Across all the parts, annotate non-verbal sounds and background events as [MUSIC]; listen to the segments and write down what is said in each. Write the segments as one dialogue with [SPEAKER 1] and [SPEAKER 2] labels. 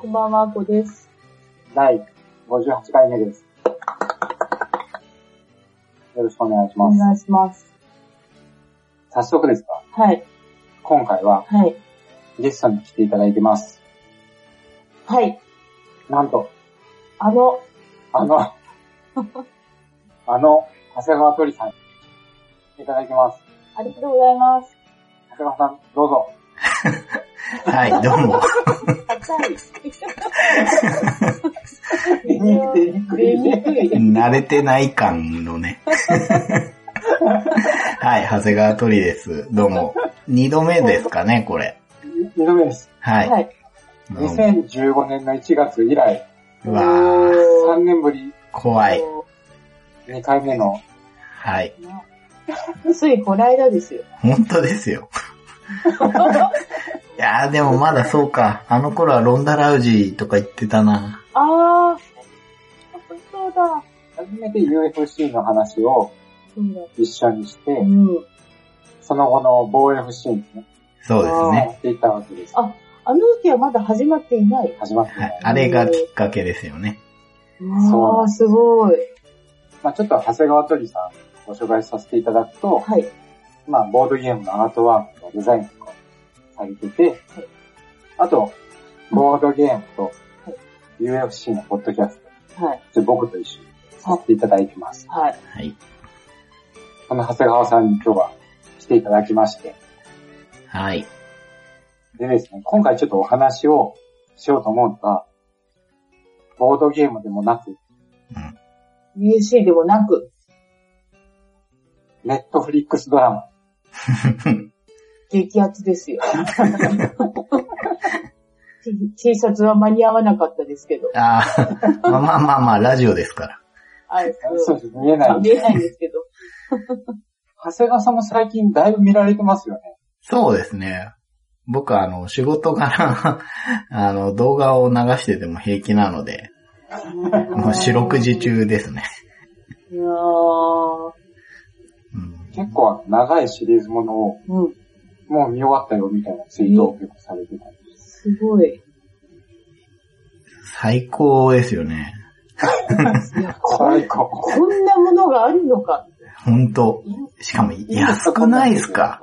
[SPEAKER 1] こんばんは、
[SPEAKER 2] こです。
[SPEAKER 1] 第58回目です。よろしくお願いします。
[SPEAKER 2] お願いします。
[SPEAKER 1] 早速ですが、
[SPEAKER 2] はい、
[SPEAKER 1] 今回は
[SPEAKER 2] はい、
[SPEAKER 1] ゲストに来ていただいてます。
[SPEAKER 2] はい。
[SPEAKER 1] なんと、
[SPEAKER 2] あの、
[SPEAKER 1] あの、あの、長谷川鳥さんに来ていただいてます。
[SPEAKER 2] ありがとうございます。
[SPEAKER 1] 長谷川さん、どうぞ。[LAUGHS]
[SPEAKER 3] はい、どうも。慣れてない感のね。はい、長谷川鳥です。どうも。二度目ですかね、これ。
[SPEAKER 1] 二度目です。
[SPEAKER 3] はい。
[SPEAKER 2] はい。
[SPEAKER 3] どうも
[SPEAKER 1] 2015年の1月以来、
[SPEAKER 3] うわー、
[SPEAKER 1] 3年ぶり
[SPEAKER 3] 怖い。
[SPEAKER 1] 2回目の、
[SPEAKER 3] はい。[LAUGHS]
[SPEAKER 2] ついこないだですよ。
[SPEAKER 3] 本当ですよ。[LAUGHS] いやー、でもまだそうか。あの頃はロンダラウジとか言ってたな。
[SPEAKER 2] あー、そうだ。
[SPEAKER 1] 初めて UFC の話を。一緒にして、
[SPEAKER 2] うん。
[SPEAKER 1] その後の防 FC にね、
[SPEAKER 3] そうですね。
[SPEAKER 1] やっていったわけです。
[SPEAKER 2] ああの時はまだ始まっていない。
[SPEAKER 1] 始まってない
[SPEAKER 3] はい。あれがきっかけですよね。
[SPEAKER 2] あー、すごい。
[SPEAKER 1] まあちょっと長谷川鳥さんご紹介させていただくと、
[SPEAKER 2] はい。
[SPEAKER 1] まあボードゲームのアートワークのデザインとかされてて、あと、ボードゲームと UFC のポッドキャス
[SPEAKER 2] はい。
[SPEAKER 1] トで僕と一緒にさせていただいてます。
[SPEAKER 2] はい。
[SPEAKER 3] はい。
[SPEAKER 1] その長谷川さんに今日は来ていただきまして、
[SPEAKER 3] はい。
[SPEAKER 1] でですね、今回ちょっとお話をしようと思うのが、ボードゲームでもなく、
[SPEAKER 3] うん。
[SPEAKER 2] UC でもなく、
[SPEAKER 1] ネットフリックスドラマ、[LAUGHS]
[SPEAKER 2] 激アツですよ。T シャツは間に合わなかったですけど。
[SPEAKER 3] あー、まあまあまあまあ、ラジオですから。
[SPEAKER 2] あ
[SPEAKER 1] そうです、見えない。
[SPEAKER 2] 見えないんですけど。
[SPEAKER 1] 長谷川さんも最近だいぶ見られてますよね。
[SPEAKER 3] そうですね。僕はあの、仕事柄、[LAUGHS] あの、動画を流してても平気なので、もう四六時中ですね。
[SPEAKER 2] いやー、
[SPEAKER 3] うん、
[SPEAKER 1] 結構長いシリーズものを
[SPEAKER 2] うん、
[SPEAKER 1] もう見終わったよみたいなツイートをよくされてたんです。
[SPEAKER 2] すごい。
[SPEAKER 3] 最高ですよね。
[SPEAKER 1] 最高。
[SPEAKER 2] こんなものがあるのか。
[SPEAKER 3] 本当しかも安くないですか？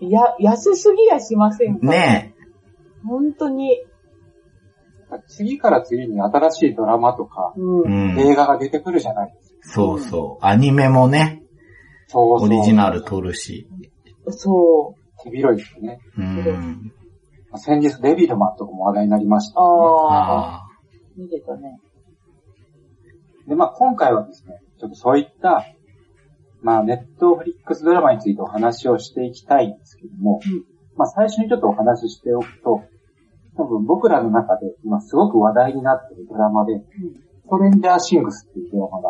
[SPEAKER 2] いや、安すぎやしませんか？
[SPEAKER 3] ね
[SPEAKER 2] 本当に。
[SPEAKER 1] 次から次に新しいドラマとか
[SPEAKER 3] え。
[SPEAKER 2] う。
[SPEAKER 3] うんん。
[SPEAKER 1] 映画が出てくるじゃないですか。
[SPEAKER 3] そうそう。アニメもね、
[SPEAKER 1] そうそう
[SPEAKER 3] オリジナル撮るし。
[SPEAKER 2] そ
[SPEAKER 1] 手広いですよね。
[SPEAKER 3] うん。
[SPEAKER 1] 先日デビルマンとかも話題になりまし
[SPEAKER 2] う。
[SPEAKER 1] た、
[SPEAKER 2] あ
[SPEAKER 3] あ
[SPEAKER 2] あ、見てたね。
[SPEAKER 1] で、まあ今回はですね、ちょっとそういった、まあネットフリックスドラマについてお話をしていきたいんですけども、
[SPEAKER 2] うん
[SPEAKER 1] まあ最初にちょっとお話ししておくと、多分僕らの中で今すごく話題になっているドラマで、ストレンジャーシングスっていうドラマが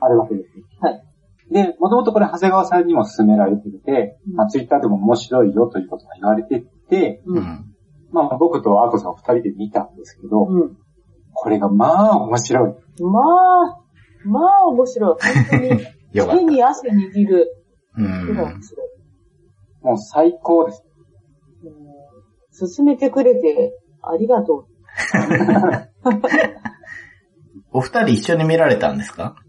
[SPEAKER 1] あるわけです。
[SPEAKER 2] はい。
[SPEAKER 1] で、もともとこれ長谷川さんにも勧められていて、
[SPEAKER 2] うん
[SPEAKER 1] まあツイッターでも面白いよということが言われてて、
[SPEAKER 3] あ。うん。
[SPEAKER 1] まあ僕とアートさん二人で見たんですけど、
[SPEAKER 2] うん。
[SPEAKER 1] これがまあ面白い。
[SPEAKER 2] まあ、まあ面白い。本当に、[LAUGHS] 手に汗握る
[SPEAKER 3] た。うん。
[SPEAKER 1] もう最高です。
[SPEAKER 2] うん進めてくれてありがと [LAUGHS]
[SPEAKER 3] お二人一緒に見られたんですか？
[SPEAKER 2] う。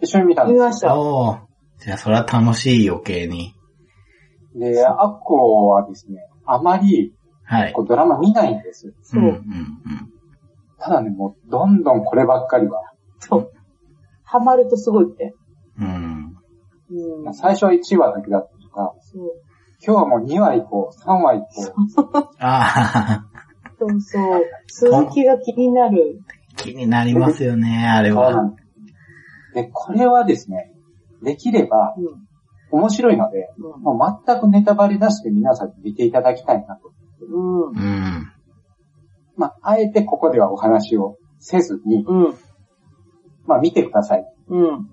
[SPEAKER 1] 一緒に見たんで
[SPEAKER 2] 見ますした。
[SPEAKER 3] おー。じゃあ、それは楽しい余計に。
[SPEAKER 1] で、アッコはですね、あまり
[SPEAKER 3] はい
[SPEAKER 1] こ。うドラマ見ないんです。
[SPEAKER 2] そう
[SPEAKER 3] うん、うん、
[SPEAKER 1] ただね、もうどんどんこればっかりは。
[SPEAKER 2] そう。ハマるとすごいって。
[SPEAKER 3] うん。
[SPEAKER 2] うん。
[SPEAKER 1] 最初は1話だけだったとか、
[SPEAKER 2] そう。
[SPEAKER 1] 今日はもう2話以降、3話以降、
[SPEAKER 3] ああ、
[SPEAKER 2] そうそう。続きが気になる。
[SPEAKER 3] 気になりますよね、あれ
[SPEAKER 1] そうな
[SPEAKER 3] は。
[SPEAKER 1] んですで、これはですね、できれば、
[SPEAKER 2] うん。
[SPEAKER 1] 面白いので、もう全くネタバレなしで皆さんに見ていただきたいなと。
[SPEAKER 2] うん。
[SPEAKER 3] うん。
[SPEAKER 1] まあ、あえてここではお話をせずに、
[SPEAKER 2] うん。
[SPEAKER 1] まあ、見てください。
[SPEAKER 2] うん。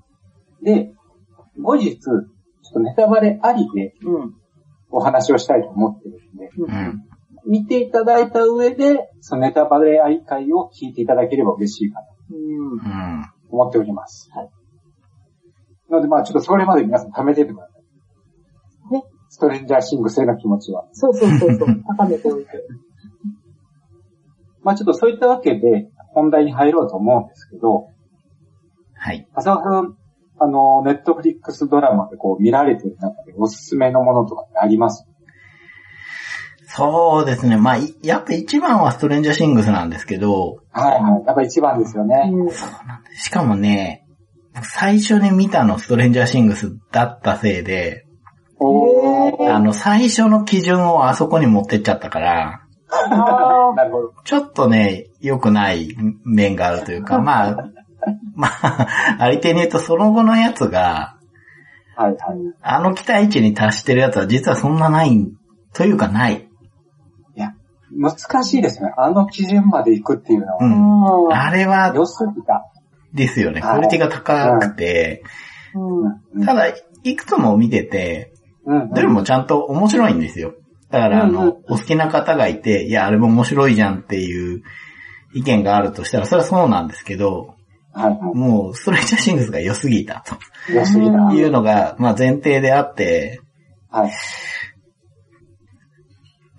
[SPEAKER 1] で、後日、ちょっとネタバレありで
[SPEAKER 2] うん。
[SPEAKER 1] お話をしたいと思ってるんで、
[SPEAKER 3] うん。
[SPEAKER 1] 見ていただいた上で、そのネタバレあり会を聞いていただければ嬉しいかなと
[SPEAKER 2] うん。
[SPEAKER 3] うん。
[SPEAKER 1] 思っております。
[SPEAKER 2] はい。
[SPEAKER 1] なので、まあちょっとそれまで皆さん貯めててください。
[SPEAKER 2] ね。
[SPEAKER 1] ストレンジャーシングスへの気持ちは。
[SPEAKER 2] そうそうそうそう。[LAUGHS] 高めておいて。
[SPEAKER 1] まあちょっとそういったわけで、本題に入ろうと思うんですけど、
[SPEAKER 3] はい。
[SPEAKER 1] 浅川さん、あの、ネットフリックスドラマでこう見られてる中でおすすめのものとかってあります？
[SPEAKER 3] そうですね。まあ、いやっぱ一番はストレンジャーシングスなんですけど、
[SPEAKER 1] はいはい。やっぱ一番ですよね。
[SPEAKER 2] うん。
[SPEAKER 3] しかもね、最初に見たのストレンジャーシングスだったせいで。あの、最初の基準をあそこに持ってっちゃったから、
[SPEAKER 2] あ [LAUGHS]
[SPEAKER 1] なるほど。
[SPEAKER 3] ちょっとね、良くない面があるというか、まあ、[LAUGHS] まあ、ありていに言うとその後のやつが、
[SPEAKER 1] はいはい。
[SPEAKER 3] あの期待値に達してるやつは実はそんなない、というかない。
[SPEAKER 1] 難しいですね。あの基準まで行くっていうの
[SPEAKER 3] う
[SPEAKER 1] は、
[SPEAKER 3] ん。
[SPEAKER 2] あ。
[SPEAKER 3] あれは、
[SPEAKER 1] 良すぎた。
[SPEAKER 3] ですよね。ク
[SPEAKER 1] はい
[SPEAKER 3] オリティが高くて、
[SPEAKER 2] うん。
[SPEAKER 1] うん
[SPEAKER 3] ただ、いくつも見てて、
[SPEAKER 1] うん
[SPEAKER 3] どれもちゃんと面白いんですよ。だから、あの、お好きな方がいて、いや、あれも面白いじゃんっていう意見があるとしたら、それはそうなんですけど、
[SPEAKER 1] はいは
[SPEAKER 3] もう、ストレンジャーシングスが良すぎた
[SPEAKER 1] い。良すぎた。
[SPEAKER 3] いうのが、まあ前提であって、
[SPEAKER 1] はい。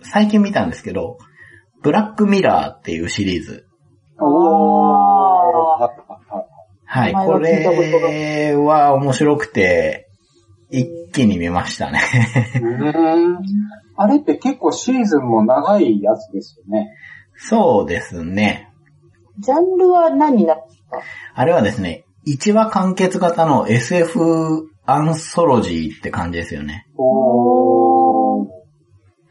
[SPEAKER 3] 最近見たんですけど、ブラックミラーっていうシリーズ。
[SPEAKER 1] おー。はい
[SPEAKER 3] これは面白くて、一気に見ましたね。
[SPEAKER 1] あれって結構シーズンも長いやつですよね。
[SPEAKER 3] そうですね。
[SPEAKER 2] ジャンルは何になった？
[SPEAKER 3] あれはですね、1話完結型の SF アンソロジーって感じですよね。
[SPEAKER 1] おー。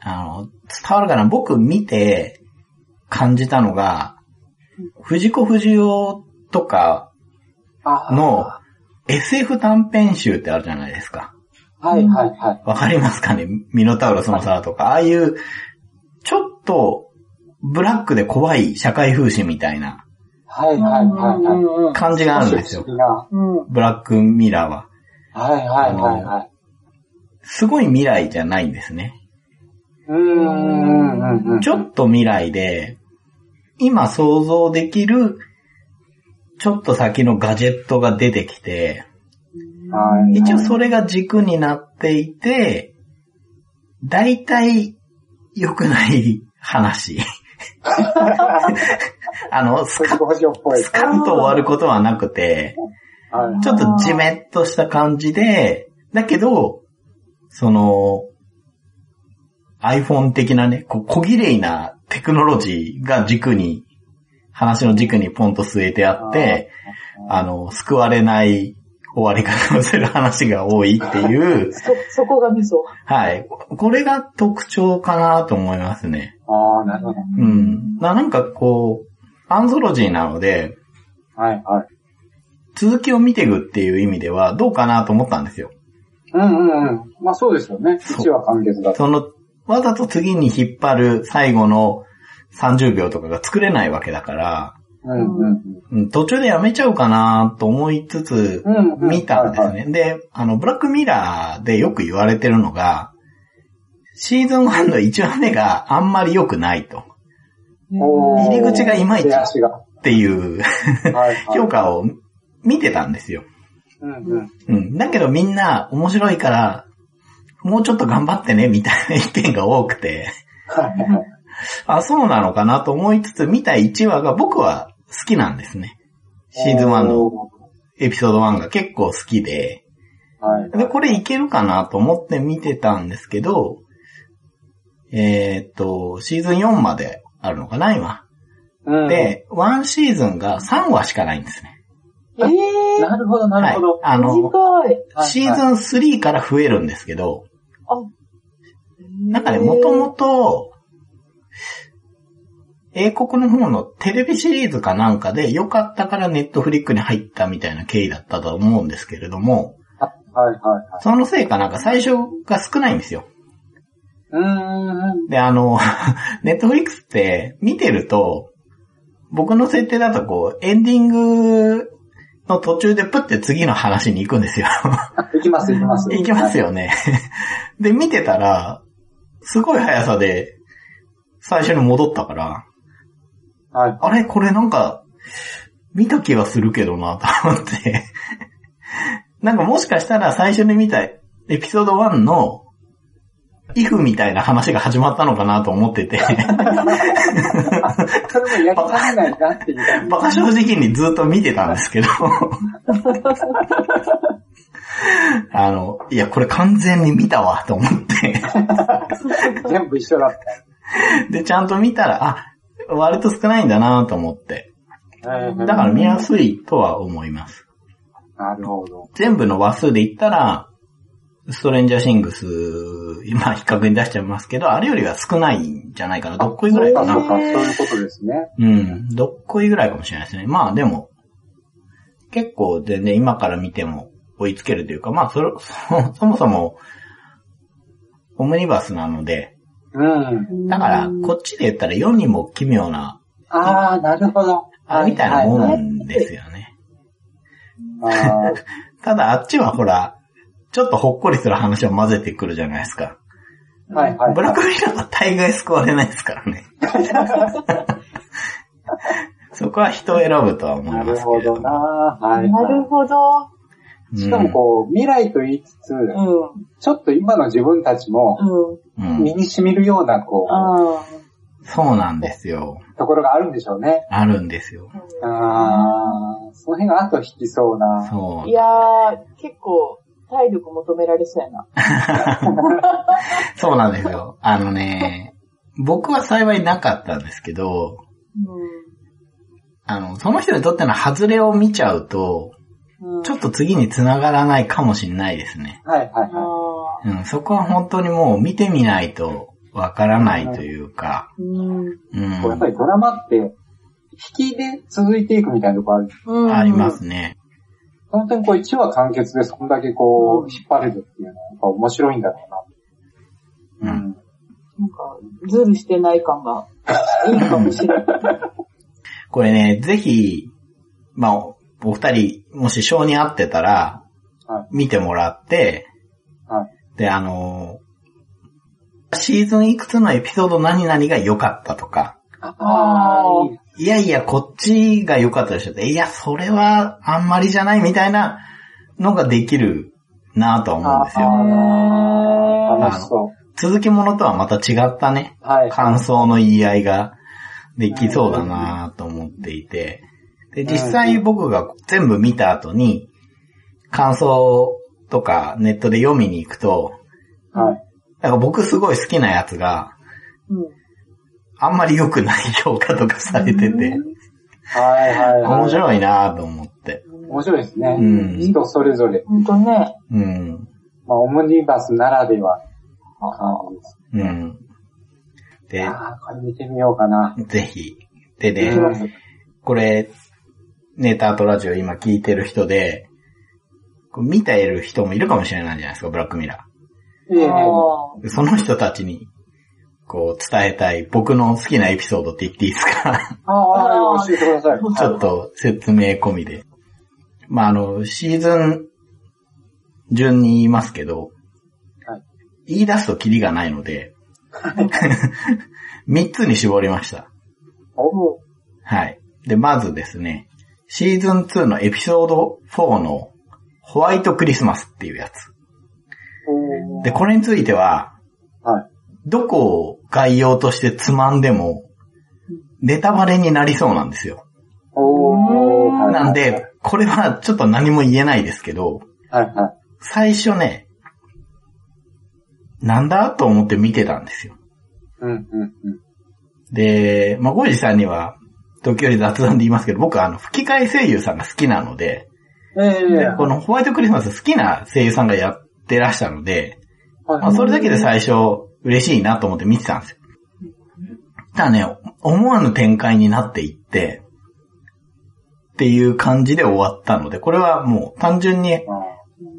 [SPEAKER 3] あの、伝わるかな？僕見て感じたのが、藤子不二雄とか
[SPEAKER 1] あ
[SPEAKER 3] の SF 短編集ってあるじゃないですか。
[SPEAKER 1] はいはいはい。
[SPEAKER 3] わかりますかね？ミノタウロスの皿とか、ああいう、ちょっと、ブラックで怖い社会風刺みたいな
[SPEAKER 1] はいはいはい。
[SPEAKER 3] 感じがあるんですよ。ブラックミラーは。
[SPEAKER 1] はいはいはいはい。
[SPEAKER 3] すごい未来じゃないんですね。ちょっと未来で、今想像できる、ちょっと先のガジェットが出てきて、
[SPEAKER 1] はい
[SPEAKER 3] 一応それが軸になっていて、大体良くない話。[LAUGHS] あの、スカ。スカンと終わることはなくて、
[SPEAKER 1] はい
[SPEAKER 3] ちょっとじめっとした感じで、だけど、その、iPhone 的なね、こう小綺麗なテクノロジーが軸に、話の軸にポンと据えてあって、あの、救われない終わり方をする話が多いっていう、[LAUGHS]
[SPEAKER 2] そ、そこがミソ。
[SPEAKER 3] はい。これが特徴かなと思いますね。
[SPEAKER 1] ああ、なるほど。
[SPEAKER 3] うん。ななんかこう、アンソロジーなので、
[SPEAKER 1] はいはい。
[SPEAKER 3] 続きを見ていくっていう意味ではどうかなと思ったんですよ。
[SPEAKER 1] うんうんうん。まあそうですよね。
[SPEAKER 3] そう
[SPEAKER 1] 1話完結だと。
[SPEAKER 3] その、わざと次に引っ張る最後の30秒とかが作れないわけだから、途中でやめちゃうかなと思いつつ。見たんです。ね。で、あの、ブラックミラーでよく言われてるのが、シーズン1の1話目があんまり良くないと。入り口がいまいち。っていう。[LAUGHS] 評価を見てたんですよ。だけどみんな面白いから、もうちょっと頑張ってね、みたいな意見が多くて、
[SPEAKER 1] はいはい。
[SPEAKER 3] あ、そうなのかなと思いつつ見た1話が僕は好きなんですね。シーズン1のエピソード1が結構好きで、
[SPEAKER 1] はい。
[SPEAKER 3] で、これいけるかなと思って見てたんですけど、えーっと、シーズン4まであるのかな、今。
[SPEAKER 1] うん、
[SPEAKER 3] で、1シーズンが3話しかないんですね。
[SPEAKER 2] ええ
[SPEAKER 1] なるほど、なるほど。
[SPEAKER 3] はい。あの、シーズン3から増えるんですけど、
[SPEAKER 2] あ、
[SPEAKER 3] なんかね、もともと、英国の方のテレビシリーズかなんかで良かったからネットフリックに入ったみたいな経緯だったと思うんですけれども、
[SPEAKER 1] はいはいはい。
[SPEAKER 3] そのせいかなんか最初が少ないんですよ。
[SPEAKER 1] うーん。
[SPEAKER 3] で、あの、[LAUGHS] ネットフリックスって見てると、僕の設定だとこう、エンディングの途中でプって次の話に行くんですよ。
[SPEAKER 1] 行きます行きます。
[SPEAKER 3] 行きますよね。で、見てたら、すごい速さで、最初に戻ったから、
[SPEAKER 1] はい。はい。
[SPEAKER 3] あれ？これなんか、見た気がするけどな、と思って。なんかもしかしたら最初に見たエピソード1の、イフみたいな話が始まったのかなと思ってて、
[SPEAKER 1] それもやりかねないなっていう感じ。
[SPEAKER 3] バカ正直にずっと見てたんですけど、あの、いや、これ完全に見たわ、と思って。
[SPEAKER 1] 全部一緒だっ
[SPEAKER 3] で、ちゃんと見たら、あ、割と少ないんだなと思って。
[SPEAKER 1] だ
[SPEAKER 3] から見やすいとは思います。
[SPEAKER 1] なるほど。
[SPEAKER 3] 全部の話数で言ったら、ストレンジャーシングス、今比較に出しちゃいますけど、あれよりは少ないんじゃないかな。どっこいぐらいかな。
[SPEAKER 1] そうか、そういうことですね。
[SPEAKER 3] うん。どっこいぐらいかもしれないですね。まあでも、結構全然今から見ても追いつけるというか、まあそれ、そ [LAUGHS] そもそも、オムニバスなので、
[SPEAKER 1] うん。
[SPEAKER 3] だから、こっちで言ったら世にも奇妙な、
[SPEAKER 1] ああ、なるほど。
[SPEAKER 3] あみたいなも
[SPEAKER 1] はい
[SPEAKER 3] んですよね。
[SPEAKER 1] はいあ [LAUGHS]
[SPEAKER 3] ただあっちはほら、ちょっとほっこりする話を混ぜてくるじゃないですか。
[SPEAKER 1] ーはいはい。
[SPEAKER 3] ブラックミラーは大概救われないですからね。[LAUGHS] そこは人を選ぶとは思い
[SPEAKER 1] な
[SPEAKER 3] ますけれど
[SPEAKER 1] るほどな。はい。
[SPEAKER 2] なるほど。
[SPEAKER 3] うん
[SPEAKER 1] しかもこう、未来と言いつつ、
[SPEAKER 2] うん。
[SPEAKER 1] ちょっと今の自分たちも
[SPEAKER 2] うん。
[SPEAKER 3] うん
[SPEAKER 1] 身に染みるような、こ
[SPEAKER 2] ああ。
[SPEAKER 3] そうなんですよ。
[SPEAKER 1] う、ところがあるんでしょうね。
[SPEAKER 3] あるんですよ。
[SPEAKER 1] ああ、その辺が後引きそうな。
[SPEAKER 3] そう
[SPEAKER 2] い。やー、結構、体力求められそうやな。
[SPEAKER 3] そうなんですよ。あのね、僕は幸いなかったんですけど、あの、その人にとっての外れを見ちゃうと、
[SPEAKER 2] うん。うん。
[SPEAKER 3] ちょっと次に繋がらないかもしれないですね。
[SPEAKER 1] はいはい
[SPEAKER 2] あ
[SPEAKER 1] は
[SPEAKER 2] あ。
[SPEAKER 3] うん、そこは本当にもう見てみないとわからないというか、
[SPEAKER 2] うん。
[SPEAKER 3] う
[SPEAKER 1] い。こうやっぱ
[SPEAKER 3] ん、
[SPEAKER 1] りドラマって、引きで続いていくみたいなとこある。
[SPEAKER 2] うん。
[SPEAKER 3] ありますね。
[SPEAKER 1] 本当にこう1話完結でそんだけこう、引っ張れるっていうのはやっぱ面白いんだろうな。
[SPEAKER 3] うん。
[SPEAKER 2] なんか、ズルしてない感がいいかもしれない。
[SPEAKER 3] これね、ぜひ、まあ、お二人、もし性に合ってたら
[SPEAKER 1] は、
[SPEAKER 3] 見てもらって、
[SPEAKER 1] はい。
[SPEAKER 3] で、あのーシーズンいくつのエピソード何々が良かったとか、
[SPEAKER 1] あ
[SPEAKER 2] あー
[SPEAKER 1] いい
[SPEAKER 3] いやいや、こっちが良かったでしょって、いや、それはあんまりじゃないみたいなのができるなぁとは思うんですよ。
[SPEAKER 1] あー楽しそ
[SPEAKER 3] 続きものとはまた違ったね、
[SPEAKER 1] う。はい。
[SPEAKER 3] 感想の言い合いができそうだなぁと思っていて、で、実際僕が全部見た後に、感想とかネットで読みに行くと、
[SPEAKER 1] はい。
[SPEAKER 3] なんか僕すごい好きなやつが、
[SPEAKER 2] うん。
[SPEAKER 3] あんまり良くない評価とかされてて、
[SPEAKER 1] はいはいはい。
[SPEAKER 3] 面白いなぁと思って。
[SPEAKER 1] 面白いですね。
[SPEAKER 3] うん
[SPEAKER 1] 人それぞれ。
[SPEAKER 2] ほんとね。
[SPEAKER 3] うん。
[SPEAKER 1] まあ、オムニバスならではの感じです。
[SPEAKER 3] うん。で、
[SPEAKER 1] ああ、これ見てみようかな。
[SPEAKER 3] ぜひ。でね。これ、ネタとラジオ今聞いてる人で、こう見ている人もいるかもしれないじゃないですか、ブラックミラ
[SPEAKER 1] いえいえ。
[SPEAKER 2] あ
[SPEAKER 3] ー。でその人たちに、こう伝えたい僕の好きなエピソードって言っていいですか？
[SPEAKER 1] ああ、教えてください。
[SPEAKER 3] ちょっと説明込みで。まあ、あの、シーズン順に言いますけど、
[SPEAKER 1] はい
[SPEAKER 3] 言い出すとキリがないので、[LAUGHS] 3つに絞りました。
[SPEAKER 1] お
[SPEAKER 3] はい。で、まずですね、シーズン2のエピソード4のホワイトクリスマスっていうやつ。
[SPEAKER 1] お
[SPEAKER 3] で、これについては、
[SPEAKER 1] はい。
[SPEAKER 3] どこを概要としてつまんでも、ネタバレになりそうなんですよ。なんで、、これはちょっと何も言えないですけど、
[SPEAKER 1] はいはい。
[SPEAKER 3] 最初ね、なんだと思って見てたんですよ。
[SPEAKER 1] うんうんうん。
[SPEAKER 3] で、まあ、ゴイジさんには、時折雑談で言いますけど、僕はあの、吹き替え声優さんが好きなので、
[SPEAKER 1] ええ
[SPEAKER 3] このホワイトクリスマス好きな声優さんがやってらしたので、
[SPEAKER 1] はい
[SPEAKER 3] まあ、それだけで最初嬉しいなと思って見てたんですよ。ただね、思わぬ展開になっていって、っていう感じで終わったので、これはもう単純に
[SPEAKER 1] あ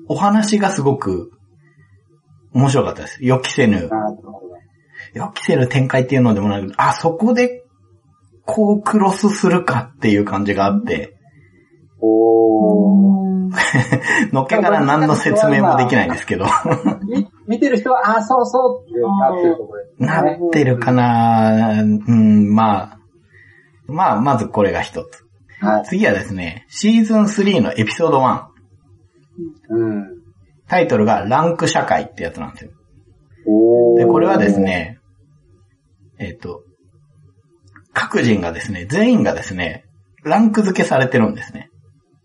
[SPEAKER 3] お話がすごく面白かったです。予期せぬ。予期せぬ展開っていうのでもなく、あ、そこで、こうクロスするかっていう感じがあって、
[SPEAKER 1] おー。[LAUGHS]
[SPEAKER 3] のっけから何の説明もできないんですけど、[LAUGHS]
[SPEAKER 1] み見てる人は、あ、そうそうってなってるところですね。
[SPEAKER 3] なってるかなうん、まあ、まあ、まずこれが一つ。
[SPEAKER 1] はい。
[SPEAKER 3] 次はですね、シーズン3のエピソード1。
[SPEAKER 1] うん。
[SPEAKER 3] タイトルがランク社会ってやつなんですよ。で、これはです。ね、えっ、と、各人がですね、全員がですね、ランク付けされてるんですね。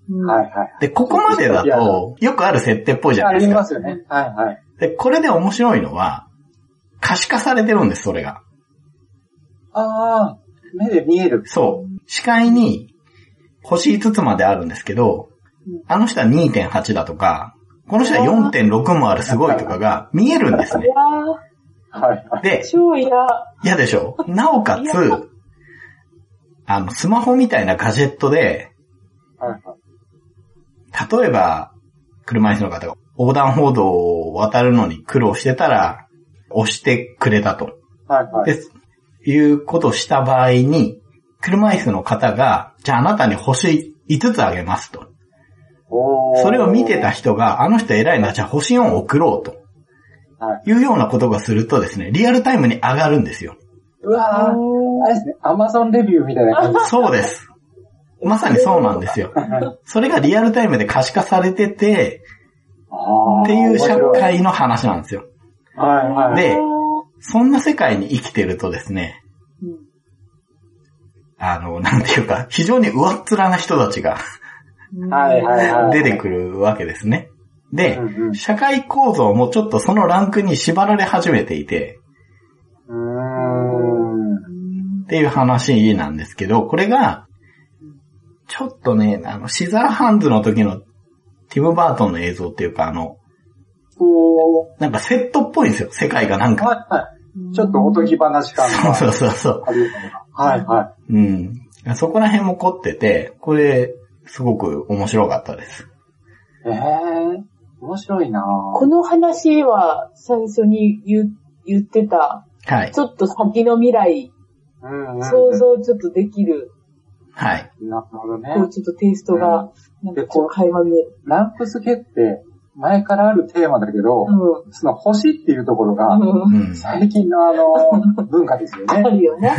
[SPEAKER 1] はいはい。
[SPEAKER 3] で、ここまでだと、よくある設定っぽいじゃな
[SPEAKER 1] あり
[SPEAKER 3] いですか。
[SPEAKER 1] ますよね。はいはい。
[SPEAKER 3] で、これで面白いのは、可視化されてるんです、それが。
[SPEAKER 1] ああ、目で見える。
[SPEAKER 3] そう。視界に星5つまであるんですけど、あの人は2.8だとか、この人は4.6もあるすごいとかが見えるんですね。
[SPEAKER 2] いや
[SPEAKER 1] はいはい。
[SPEAKER 3] で
[SPEAKER 2] 嫌。
[SPEAKER 3] 嫌でしょ？なおかつ、あの、スマホみたいなガジェットで。例えば、車椅子の方が横断歩道を渡るのに苦労してたら、押してくれたと。
[SPEAKER 1] はいはい。
[SPEAKER 3] で、いうことをした場合に、車椅子の方が、じゃああなたに星5つあげますと。それを見てた人が、あの人偉いな、じゃあ星4送ろうと。
[SPEAKER 1] はい。
[SPEAKER 3] いうようなことがするとですね、リアルタイムに上がるんですよ。
[SPEAKER 1] うわーあれですね、アマゾンレビューみたいな感じ。
[SPEAKER 3] そうです。まさにそうなんですよ。それがリアルタイムで可視化されてて、っていう社会の話なんですよ。
[SPEAKER 1] はいはい。
[SPEAKER 3] でそんな世界に生きてるとですね、あの、なんていうか、非常に上っ面な人たちが
[SPEAKER 1] はいはいはい。
[SPEAKER 3] 出てくるわけですね。で
[SPEAKER 1] うんう、ん
[SPEAKER 3] 社会構造もちょっとそのランクに縛られ始めていて。っていう話なんですけど、これが、ちょっとね、あの、シザーハンズの時のティム・バートンの映像っていうか、あの、
[SPEAKER 1] こ
[SPEAKER 3] なんかセットっぽいんですよ、世界がなん
[SPEAKER 1] う、
[SPEAKER 3] か。
[SPEAKER 1] はいはい。ちょっとおとぎ話感が
[SPEAKER 3] そうそうそう。
[SPEAKER 1] はいは
[SPEAKER 3] うん。そこら辺も凝ってて、これ、すごく面白かったです。
[SPEAKER 1] い。ええ面白いな
[SPEAKER 2] この話は最初に言言ってた、
[SPEAKER 3] はい。
[SPEAKER 2] ちょっと先の未来、
[SPEAKER 1] うんうん。
[SPEAKER 2] 想像ちょっとできる、
[SPEAKER 3] はい。
[SPEAKER 1] なるほどね
[SPEAKER 2] こ。うちょっとテイストが、なんかちょっと会話見える。
[SPEAKER 1] ランク付けって前からあるテーマだけど、
[SPEAKER 2] うん。
[SPEAKER 1] その星っていうところが、
[SPEAKER 2] うん
[SPEAKER 3] うん。
[SPEAKER 1] 最近のあの、[LAUGHS] 文化ですよ
[SPEAKER 2] あ
[SPEAKER 1] ね。
[SPEAKER 2] るよね。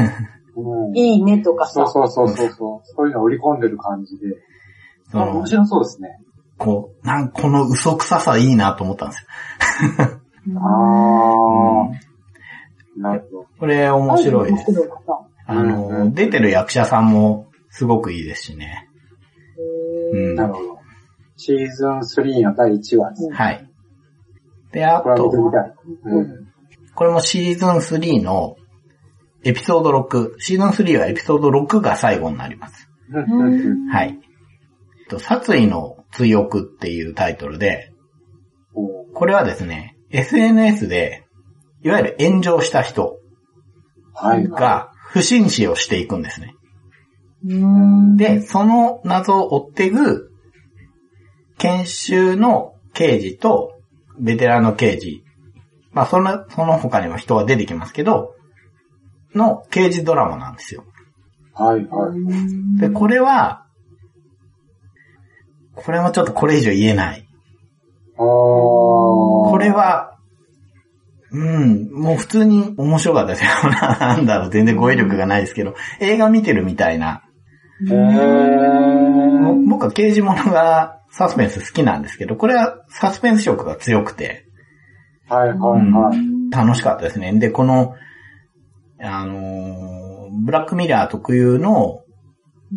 [SPEAKER 1] うん
[SPEAKER 2] いいねとかさ。
[SPEAKER 1] そうそうそうそうそう。そういうのを織り込んでる感じで。面、白そうですね。
[SPEAKER 3] こう、なんこの嘘くささいいなと思ったんですよ。[LAUGHS]
[SPEAKER 1] ああ、なるほど。
[SPEAKER 3] これ面白いです。あ
[SPEAKER 1] うんう
[SPEAKER 3] の、出てる役者さんもすごくいいですしね。うん。
[SPEAKER 1] なるほど。シーズン3の第1話ですね。
[SPEAKER 3] はい。で、あと。
[SPEAKER 1] うん。
[SPEAKER 3] これもシーズン3のエピソード6。シーズン3はエピソード6が最後になります。はい。と殺意の追憶っていうタイトルで、これはですね、SNS で、いわゆる炎上した人
[SPEAKER 1] はい。
[SPEAKER 3] が不審死をしていくんですね。
[SPEAKER 2] うん。
[SPEAKER 3] で、その謎を追っていく、研修の刑事と、ベテランの刑事、まあ、その、その他にも人が出てきますけど、の刑事ドラマなんですよ。
[SPEAKER 1] はいはい。
[SPEAKER 3] で、これは、これもちょっとこれ以上言えない。これは、うん、もう普通に面白かったですよ。[LAUGHS] なんだろう、全然語彙力がないですけど、映画見てるみたいな。僕は刑事物がサスペンス好きなんですけど、これはサスペンス色が強くて、
[SPEAKER 1] はいはいはい。
[SPEAKER 3] 楽しかったですね。で、この、あのーブラックミラー特有の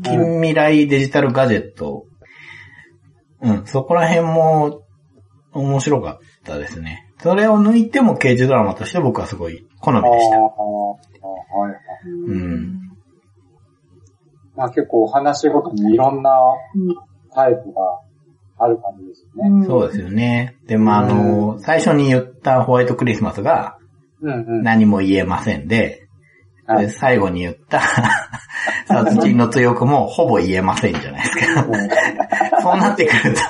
[SPEAKER 3] 近未来デジタルガジェット、うん、そこら辺も面白かったですね。それを抜いても刑事ドラマとして僕はすごい好みでした。
[SPEAKER 1] あーはいはい。
[SPEAKER 3] うん。
[SPEAKER 1] まあ結構お話ごとにいろんなタイプがある感じですよね。
[SPEAKER 3] そうですよね。で、まあ、あの、最初に言ったホワイトクリスマスが
[SPEAKER 1] うんうん。
[SPEAKER 3] 何も言えませんで、
[SPEAKER 1] はい
[SPEAKER 3] で最後に言った [LAUGHS] 殺人の強くもほぼ言えませんじゃないですか。そうなってくると、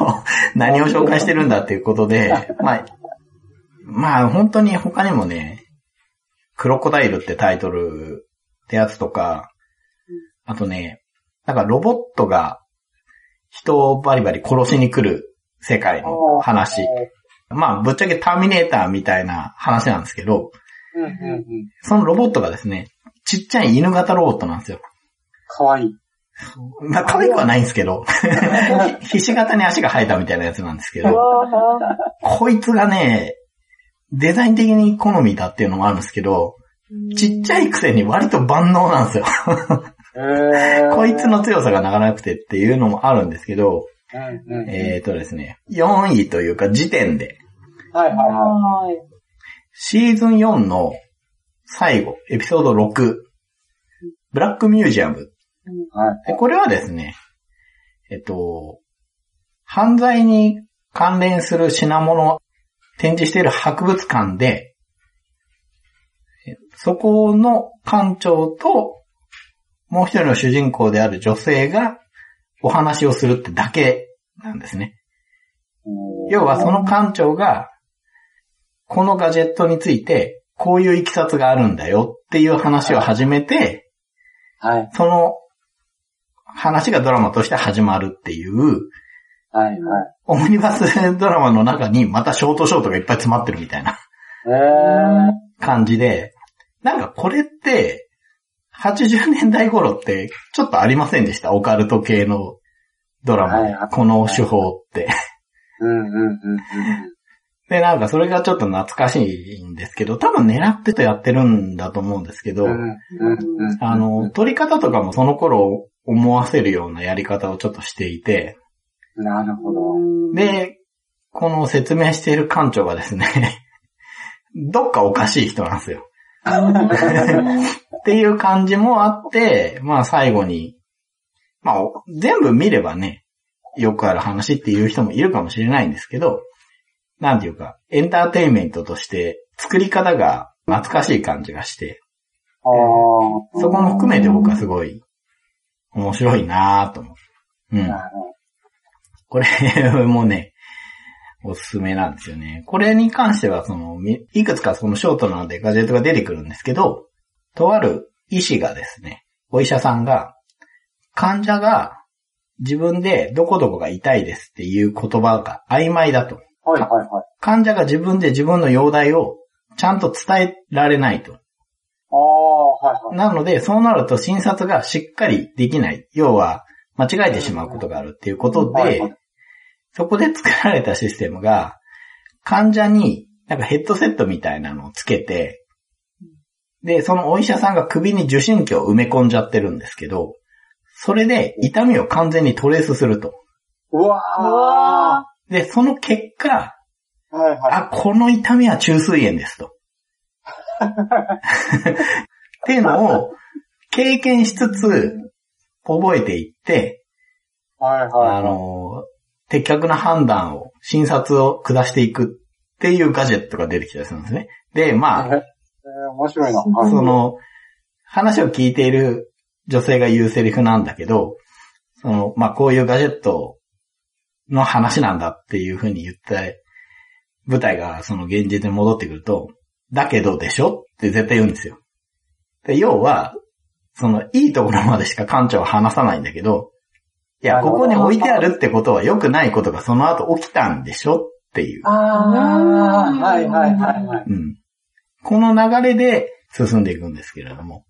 [SPEAKER 3] 何を紹介してるんだっていうことで、まあ、まあ本当に他にもね、クロコダイルってタイトルってやつとか、あとね、なんかロボットが人をバリバリ殺しに来る世界の話。まあぶっちゃけターミネーターみたいな話なんですけど、
[SPEAKER 1] うんうんうん。
[SPEAKER 3] そのロボットがですね、ちっちゃい犬型ロボットなんですよ。
[SPEAKER 1] かわいい。
[SPEAKER 3] まあ可愛くはないんですけど、[LAUGHS] ひし形に足が生えたみたいなやつなんですけ
[SPEAKER 2] う
[SPEAKER 3] ど。こいつがね、デザイン的に好みだっていうのもあるんですけど、ちっちゃいくせに割と万能なんですよ。
[SPEAKER 1] えー。
[SPEAKER 3] こいつの強さがなかなくてっていうのもあるんですけど、
[SPEAKER 1] うんうん。
[SPEAKER 3] えーとですね、4位というか時点で、
[SPEAKER 1] はいはいは
[SPEAKER 2] はい。
[SPEAKER 3] シーズン4の最後、エピソード6、ブラックミュージアム。
[SPEAKER 1] い。はい。
[SPEAKER 3] でこれはですね、えっと、犯罪に関連する品物を展示している博物館で、えそこの館長と、もう一人の主人公である女性がお話をするってだけなんですね。要はその館長が、このガジェットについて、こういういきさつがあるんだよっていう話を始めて、
[SPEAKER 1] はい。
[SPEAKER 3] その話がドラマとして始まるっていう、
[SPEAKER 1] はいはい。
[SPEAKER 3] オムニバスドラマの中にまたショートショートがいっぱい詰まってるみたいな
[SPEAKER 1] えー。
[SPEAKER 3] 感じで、なんかこれって、80年代頃ってちょっとありませんでした？オカルト系のドラマで
[SPEAKER 1] はいはい
[SPEAKER 3] この手法って。
[SPEAKER 1] うんうんうんうん。
[SPEAKER 3] で、なんかそれがちょっと懐かしいんですけど、多分狙ってとやってるんだと思うんですけど、
[SPEAKER 1] うんうんうん。
[SPEAKER 3] あの、撮り方とかもその頃思わせるようなやり方をちょっとしていて、
[SPEAKER 1] なるほど。
[SPEAKER 3] で、この説明している館長がですね、[LAUGHS] どっかおかしい人なんですよ。[LAUGHS] っていう感じもあって、まあ最後に、まあお全部見ればね、よくある話っていう人もいるかもしれないんですけど、なんていうか、エンターテインメントとして作り方が懐かしい感じがして、
[SPEAKER 1] ああ。
[SPEAKER 3] そこも含めて僕はすごい面白いなぁと思う。うん。これもね、おすすめなんですよね。これに関しては、その、みいくつかそのショートなのでガジェットが出てくるんですけど、とある医師がですね、お医者さんが、患者が自分でどこどこが痛いですっていう言葉が曖昧だと。
[SPEAKER 1] ど。はいはいはい。
[SPEAKER 3] 患者が自分で自分の容体をちゃんと伝えられないと。
[SPEAKER 1] ああ、はいはい。
[SPEAKER 3] なので、そうなると診察がしっかりできない。要は、間違えてしまうことがあるっていうことで、そこで作られたシステムが、患者になんかヘッドセットみたいなのをつけて、で、そのお医者さんが首に受信機を埋め込んじゃってるんですけど、それで痛みを完全にトレースすると。
[SPEAKER 1] うわ
[SPEAKER 2] うわ
[SPEAKER 3] で、その結果、
[SPEAKER 1] ーはいはい。
[SPEAKER 3] あ、この痛みは中水炎ですと。っていうのを経験しつつ覚えていって、
[SPEAKER 1] はいはい。
[SPEAKER 3] あ、の、的確な判断を、診察を下していくっていうガジェットが出てきたりするんですね。で、まあ、
[SPEAKER 1] えー、面白いな。
[SPEAKER 3] その、話を聞いている女性が言うセリフなんだけど、その、まあ、こういうガジェットの話なんだっていうふうに言って、舞台がその現実に戻ってくると、だけどでしょって絶対言うんですよ。で要は、その、いいところまでしか館長は話さないんだけど、いや、ここに置いてあるってことは良くないことがその後起きたんでしょっていう。
[SPEAKER 1] ああ、はいはいはいはい。
[SPEAKER 3] うん。この流れで進んでいくんですけれども。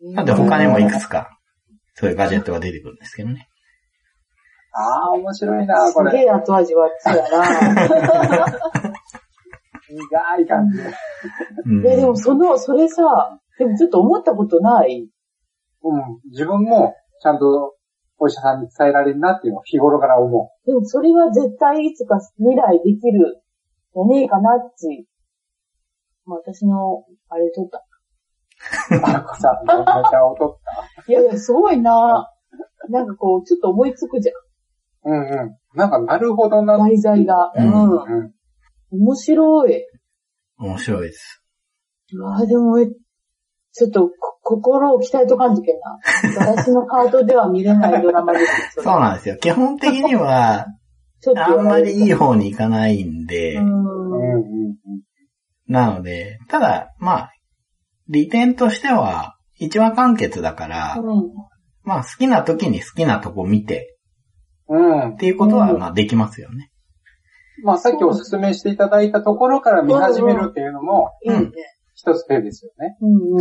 [SPEAKER 3] なんで他にもいくつか、そういうガジェットが出てくるんですけどね。
[SPEAKER 1] ああ、面白いな、これ。
[SPEAKER 2] すげえ後味はつやな。
[SPEAKER 1] 苦い感じ。
[SPEAKER 3] うん。
[SPEAKER 2] え、でもその、それさ、でもちょっと思ったことない？
[SPEAKER 1] うん。自分も、ちゃんと、お医者さんに伝えられるなっていうのを日頃から思う。
[SPEAKER 2] でもそれは絶対いつか未来できる、じゃねえかなっち。まあ私の、あれ取った。
[SPEAKER 1] あこさんのネタを取っ
[SPEAKER 2] いやいや、すごいななんかこう、ちょっと思いつくじゃん。
[SPEAKER 1] た。うんうん。なんか、なるほどな。
[SPEAKER 2] 題材が。
[SPEAKER 3] う
[SPEAKER 2] うんん。
[SPEAKER 1] うん。
[SPEAKER 2] 面白い。
[SPEAKER 3] 面白いです。
[SPEAKER 2] うわでも、えちょっと、こ心を鍛えとかんとけんな。私のハートでは見れないドラマですよ。
[SPEAKER 3] そうなんですよ。基本的には、[LAUGHS]
[SPEAKER 2] ちょっと
[SPEAKER 3] あんまりいい方に行かないんで、
[SPEAKER 2] うん。
[SPEAKER 1] うんうんうん。
[SPEAKER 3] なので、ただ、まあ、利点としては、一話完結だから、
[SPEAKER 2] うん。
[SPEAKER 3] まあ好きな時に好きなとこ見て、
[SPEAKER 1] うん
[SPEAKER 3] っ。ていうことは、
[SPEAKER 2] うん
[SPEAKER 3] まあできますよね。
[SPEAKER 1] まあさっきお勧めしていただいたところから見始めるっていうのも。一つ手ですよね。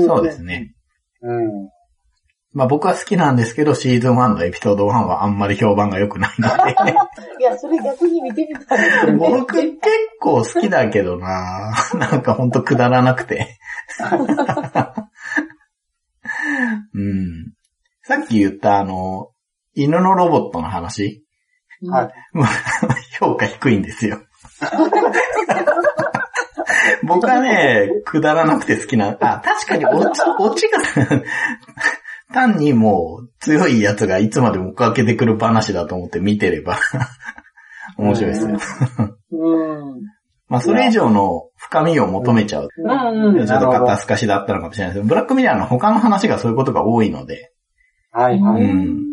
[SPEAKER 3] そうです。ね。
[SPEAKER 1] うん。
[SPEAKER 3] まあ僕は好きなんですけど、シーズン1のエピソード1はあんまり評判が良くないの [LAUGHS]
[SPEAKER 2] いや、それ逆に見てみたい
[SPEAKER 3] で。
[SPEAKER 2] ね。
[SPEAKER 3] 僕結構好きだけどな [LAUGHS] なんかほんとくだらなくて。[LAUGHS] うん。さっき言ったあの、犬のロボットの話、
[SPEAKER 1] はい。
[SPEAKER 3] 評価低いんですよ。僕はね、くだらなくて好きな、あ、確かにオチ、オチが、単にもう強いやつがいつまでも追っかけてくる話だと思って見てれば面白いですよ。
[SPEAKER 2] うん。
[SPEAKER 3] まあそれ以上の深みを求めちゃう。
[SPEAKER 2] うんうん。
[SPEAKER 3] ちょっと肩透かしだったのかもしれないですけど、ブラックミラーの他の話がそういうことが多いので、
[SPEAKER 1] はいはい。
[SPEAKER 3] うん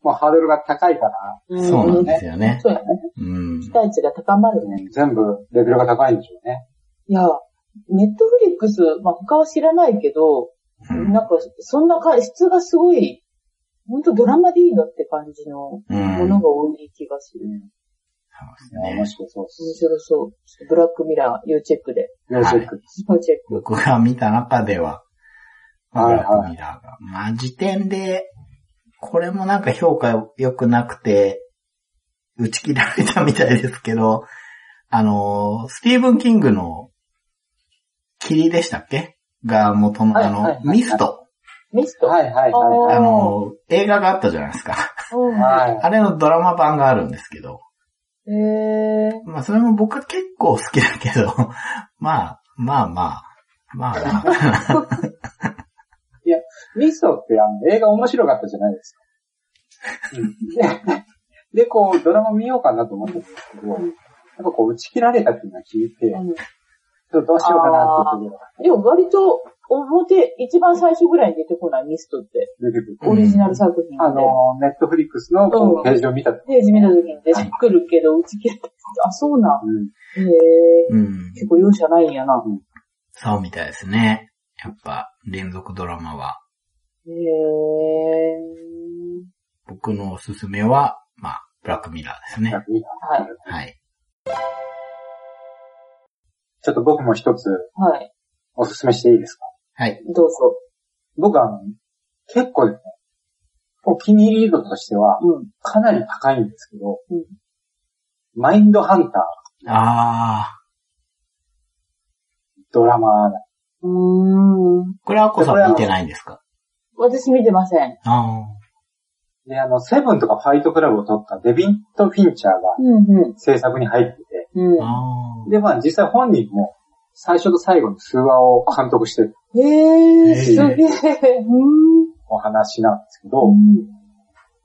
[SPEAKER 1] もうハードルが高いから、
[SPEAKER 2] うん
[SPEAKER 3] そうなんですよね。
[SPEAKER 2] そうやね。
[SPEAKER 3] うん。
[SPEAKER 2] 期待値が高まるね。
[SPEAKER 1] 全部レベルが高いんでしょうね。
[SPEAKER 2] いや、ネットフリックス、まあ他は知らないけど、
[SPEAKER 3] うん
[SPEAKER 2] なんか、そんなか質がすごい、ほんとドラマでいいのって感じの
[SPEAKER 3] うん。
[SPEAKER 2] ものが多い気がする。
[SPEAKER 1] うん。
[SPEAKER 3] そうですね
[SPEAKER 1] 面白そうっ
[SPEAKER 2] 面
[SPEAKER 1] す。
[SPEAKER 2] 白そう。ブラックミラー、要チェックで。
[SPEAKER 1] 要チェック。
[SPEAKER 2] 要チェック。
[SPEAKER 3] 僕が見た中では、ブラックミラーが。まあ時点で、これもなんか評価良くなくて、打ち切られたみたいですけど、あの、スティーブン・キングの霧でしたっけ？が元の、あの、
[SPEAKER 1] はいはいはい
[SPEAKER 3] ミスト。
[SPEAKER 2] ミスト？
[SPEAKER 1] はいはいは
[SPEAKER 3] あの、映画があったじゃないですか。あれのドラマ版があるんですけど、
[SPEAKER 2] へー。
[SPEAKER 3] まあそれも僕は結構好きだけど、[LAUGHS] まあ、まあまあ、まあまあ、
[SPEAKER 1] い。ミストってあの映画面白かったじゃないですか。うん。で、でこうドラマ見ようかなと思ったんですけど、やっぱこう打ち切られたっていうのを聞いて、どうしようかなっていうところが
[SPEAKER 2] でも割と、表、一番最初ぐらいに出てこないミストって、
[SPEAKER 1] 出てくる。
[SPEAKER 2] オリジナル作品で。
[SPEAKER 1] あの、ネットフリックスのページを見たと。
[SPEAKER 2] ページ見た時に出てくるけど、打ち切れた。あ、そうなん。
[SPEAKER 1] うん。
[SPEAKER 2] へえ。
[SPEAKER 3] うん。
[SPEAKER 2] 結構容赦ないんやな。
[SPEAKER 3] そうみたいですね。やっぱ、連続ドラマは。
[SPEAKER 2] へえ。
[SPEAKER 3] 僕のおすすめは、まあ、ブラックミラーですね。
[SPEAKER 2] はい。
[SPEAKER 3] はい。
[SPEAKER 1] ちょっと僕も一つ
[SPEAKER 2] はい。
[SPEAKER 1] おすすめしていいですか？
[SPEAKER 3] はい。
[SPEAKER 2] どうぞ。
[SPEAKER 1] 僕はあの、結構ですね、お気に入り度としては
[SPEAKER 2] うん。
[SPEAKER 1] かなり高いんですけど、
[SPEAKER 2] うん
[SPEAKER 1] マインドハンター
[SPEAKER 3] あ
[SPEAKER 1] ドラマ、
[SPEAKER 2] うーん。
[SPEAKER 3] ー。これはアッコさん見てないんですか？
[SPEAKER 2] 私見てません。
[SPEAKER 3] あ
[SPEAKER 1] で、あの、セブンとかファイトクラブを撮ったデビント・フィンチャーが
[SPEAKER 2] うん、
[SPEAKER 1] 制作に入ってて、
[SPEAKER 2] うん。
[SPEAKER 1] で、まあ実際本人も最初と最後の数話を監督してる
[SPEAKER 2] へえ、すげえ。うん。
[SPEAKER 1] お話なんですけど、
[SPEAKER 2] うん。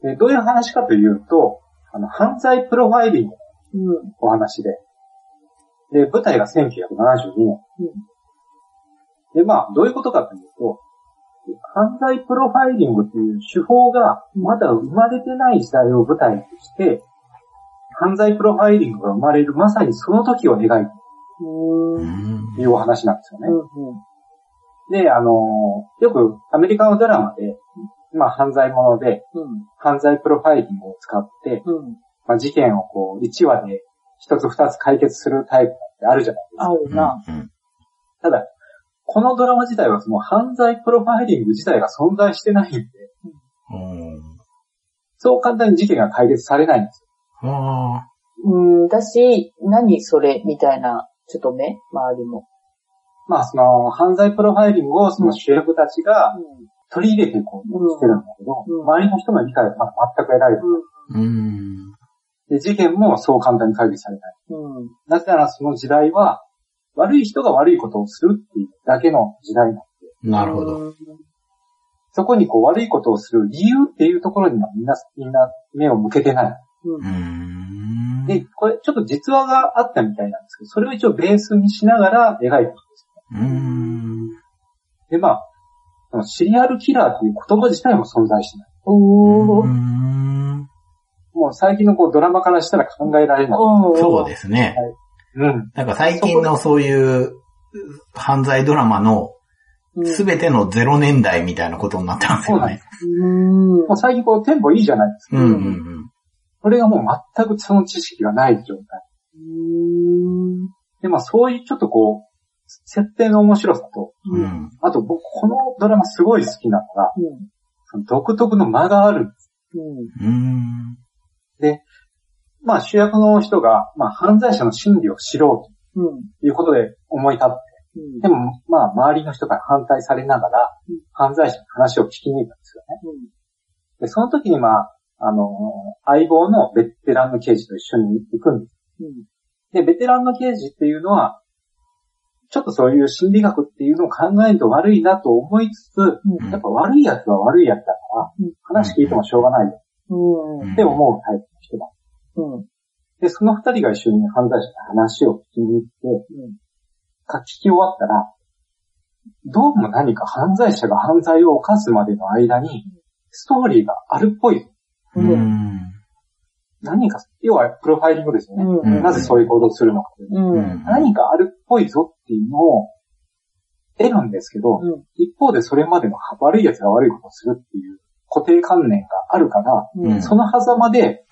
[SPEAKER 1] でどういう話かというと、あの、犯罪プロファイリングの
[SPEAKER 2] うん。
[SPEAKER 1] お話で、で、舞台が1972年。で、まあ、どういうことかというと、犯罪プロファイリングという手法がまだ生まれてない時代を舞台として、犯罪プロファイリングが生まれるまさにその時を描いて
[SPEAKER 2] う。
[SPEAKER 3] うんん。
[SPEAKER 1] いるお話なんですよね。
[SPEAKER 2] うん。
[SPEAKER 1] で、あの、よくアメリカのドラマで、まあ犯罪もので、
[SPEAKER 2] うん。
[SPEAKER 1] 犯罪プロファイリングを使って、
[SPEAKER 2] うん。
[SPEAKER 1] まあ事件をこう、1話で一つ二つ解決するタイプってあるじゃないですか。
[SPEAKER 2] あるな。
[SPEAKER 3] うん。
[SPEAKER 1] ただ、このドラマ自体はその犯罪プロファイリング自体が存在してないんで、
[SPEAKER 3] うん。
[SPEAKER 1] そう簡単に事件が解決されないんです
[SPEAKER 3] あ
[SPEAKER 2] うん、だし、何それみたいな、ちょっと目？周りも。
[SPEAKER 1] よ。まあその犯罪プロファイリングをその主役たちが取り入れていこうとしてるんだけど、
[SPEAKER 2] うん
[SPEAKER 1] 周りの人の理解はまだ全く得られない。
[SPEAKER 3] あ。うん。
[SPEAKER 1] で、事件もそう簡単に解決されない。
[SPEAKER 2] うん。うん。
[SPEAKER 1] なぜならその時代は、悪い人が悪いことをするっていうだけの時代なんで、
[SPEAKER 3] なるほど。
[SPEAKER 2] うん。
[SPEAKER 1] そこにこう悪いことをする理由っていうところにはみんな、みんな目を向けてない。
[SPEAKER 2] う。
[SPEAKER 3] うんん。
[SPEAKER 1] で、これちょっと実話があったみたいなんですけど、それを一応ベースにしながら描いてるんです
[SPEAKER 3] うん。
[SPEAKER 1] で、まあ、そのシリアルキラーっていう言葉自体も存在しない。
[SPEAKER 2] お
[SPEAKER 1] もう最近のこうドラマからしたら考えられない。
[SPEAKER 3] そうですね。
[SPEAKER 1] うん。
[SPEAKER 3] なんか最近のそういう犯罪ドラマの
[SPEAKER 2] す。
[SPEAKER 3] すべてのゼロ年代みたいなことになってますよね。
[SPEAKER 2] うん。
[SPEAKER 1] もう最近こうテンポいいじゃないですか。
[SPEAKER 3] うんうんうん。
[SPEAKER 1] それがもう全くその知識がない状態。
[SPEAKER 2] うん。
[SPEAKER 1] で、まあそういうちょっとこう、設定の面白さと、
[SPEAKER 3] う
[SPEAKER 2] うん。
[SPEAKER 3] ん。
[SPEAKER 1] あと僕このドラマすごい好きなのが、その独特の間があるんです。
[SPEAKER 2] うん。
[SPEAKER 3] うん。
[SPEAKER 1] まあ主役の人が、まあ犯罪者の心理を知ろう
[SPEAKER 2] うん。
[SPEAKER 1] ということで思い立って、
[SPEAKER 2] うん。
[SPEAKER 1] でもまあ周りの人から反対されながら
[SPEAKER 2] うん、
[SPEAKER 1] 犯罪者の話を聞きに行ったんですよね。で、その時にまあ、あの相棒のベテランの刑事と一緒に行くんです。
[SPEAKER 2] うん。
[SPEAKER 1] で、ベテランの刑事っていうのは、ちょっとそういう心理学っていうのを考えると悪いなと思いつつ、
[SPEAKER 2] うん。
[SPEAKER 1] やっぱ悪い奴は悪い奴だから
[SPEAKER 2] うん、
[SPEAKER 1] 話聞いてもしょうがないよ
[SPEAKER 2] うん。
[SPEAKER 1] って思うタイプの人だ。
[SPEAKER 2] うん。
[SPEAKER 1] で、その二人が一緒に犯罪者の話を聞きに行って、書き終わったら、どうも何か犯罪者が犯罪を犯すまでの間に、ストーリーがあるっぽい。
[SPEAKER 3] うん。うん。
[SPEAKER 1] 何か、要はプロファイリングですよね。
[SPEAKER 2] うん。
[SPEAKER 1] なぜそういう行動をするのかう。
[SPEAKER 2] うん。
[SPEAKER 1] 何かあるっぽいぞっていうのを得るんですけど、
[SPEAKER 2] うん
[SPEAKER 1] 一方でそれまでの悪い奴が悪いことをするっていう固定観念があるから、
[SPEAKER 2] うん。
[SPEAKER 1] その狭間で、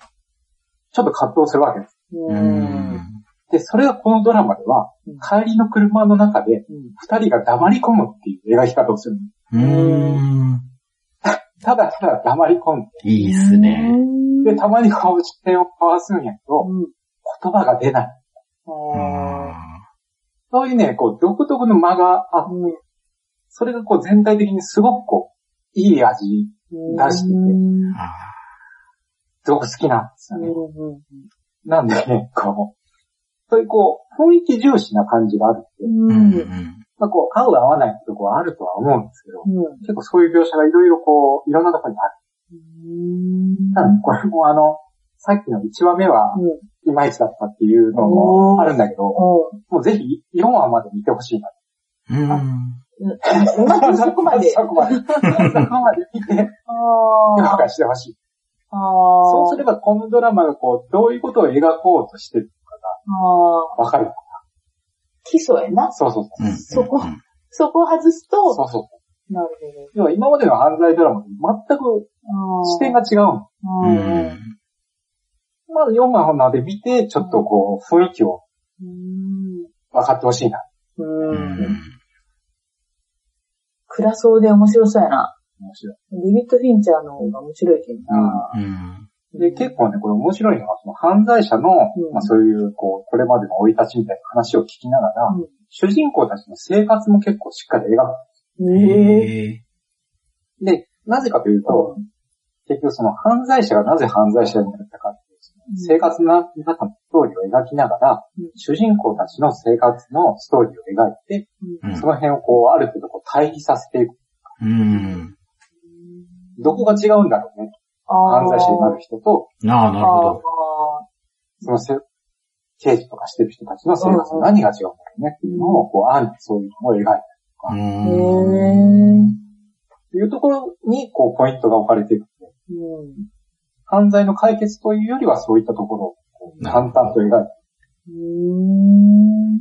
[SPEAKER 1] ちょっと葛藤するわけです。
[SPEAKER 2] う。
[SPEAKER 3] うんん。
[SPEAKER 1] で、それがこのドラマでは
[SPEAKER 2] うん、
[SPEAKER 1] 帰りの車の中で、二人が黙り込むっていう描き方をする。
[SPEAKER 3] うん。
[SPEAKER 1] ただただ黙り込んで、
[SPEAKER 3] いいっすね。
[SPEAKER 1] で、たまにこう視点を交わすんやけど、
[SPEAKER 2] うん。
[SPEAKER 1] 言葉が出ない。
[SPEAKER 2] あ
[SPEAKER 1] そういうね、こう、独特の間があって、
[SPEAKER 2] うん
[SPEAKER 1] それがこう全体的にすごくこう、いい味、
[SPEAKER 2] ー
[SPEAKER 1] 出しててすごく好きなんですよね。
[SPEAKER 2] うん。
[SPEAKER 1] なんでね、こう、そういうこう、雰囲気重視な感じがあるって、
[SPEAKER 3] ーうんうん。
[SPEAKER 1] まあこう、合う合わないとこはあるとは思うんですけど、
[SPEAKER 2] うん。
[SPEAKER 1] 結構そういう描写がいろいろこう、いろんなところにある。ただこれもあの、さっきの1話目は、いまいちだったっていうのもあるんだけど、もうぜひ4話まで見てほしいな。
[SPEAKER 3] うん。
[SPEAKER 2] まずそこまで。
[SPEAKER 1] そこまで。そこまで見て、評
[SPEAKER 2] あ
[SPEAKER 1] 価してほしい。
[SPEAKER 2] あ。
[SPEAKER 1] そうすればこのドラマがこう、どういうことを描こうとしてる
[SPEAKER 2] ああ。
[SPEAKER 1] かがわかる。
[SPEAKER 2] 基礎やな。
[SPEAKER 1] そうそうそう。
[SPEAKER 3] うん。
[SPEAKER 2] そこそこを外すと、
[SPEAKER 1] そうそう。
[SPEAKER 2] なる
[SPEAKER 1] 要は今までの犯罪ドラマと全く
[SPEAKER 2] ほど。
[SPEAKER 1] 視点が違うの。
[SPEAKER 3] う
[SPEAKER 2] うん。
[SPEAKER 3] ん。
[SPEAKER 1] まず4話まで見て、ちょっとこう、雰囲気を
[SPEAKER 2] うん。
[SPEAKER 1] 分かってほしいな。
[SPEAKER 3] う
[SPEAKER 2] うん。
[SPEAKER 3] ん。
[SPEAKER 2] 暗そうで面白そうやな。
[SPEAKER 1] 面白い。
[SPEAKER 2] ビビット・フィンチャーの方が面白いけどな。
[SPEAKER 3] うん。
[SPEAKER 1] で、結構ね、これ面白いのが、その犯罪者の、
[SPEAKER 2] うん
[SPEAKER 1] まあそういう、こう、これまでの生い立ちみたいな話を聞きながら、
[SPEAKER 2] うん
[SPEAKER 1] 主人公たちの生活も結構しっかり描く。
[SPEAKER 2] ええ。
[SPEAKER 3] へえ。
[SPEAKER 1] で、なぜかというと、結局その犯罪者がなぜ犯罪者になったかっていう、生活の中のストーリーを描きながら、
[SPEAKER 2] うん
[SPEAKER 1] 主人公たちの生活のストーリーを描いて、
[SPEAKER 3] うん
[SPEAKER 1] その辺をこう、ある程度こう対比させていく。
[SPEAKER 3] うん。
[SPEAKER 1] どこが違うんだろうね。犯罪者になる人と、
[SPEAKER 3] ああ、なるほど。
[SPEAKER 1] そのせ刑事とかしてる人たちの生活の何が違うんだろうねっていうのを、こう、あんにそういうのを描いて
[SPEAKER 3] う
[SPEAKER 2] へ
[SPEAKER 3] ん。
[SPEAKER 2] え。
[SPEAKER 1] というところに、こう、ポイントが置かれていく。
[SPEAKER 2] うん。
[SPEAKER 1] 犯罪の解決というよりはそういったところをこう淡々と描いて。
[SPEAKER 2] うん。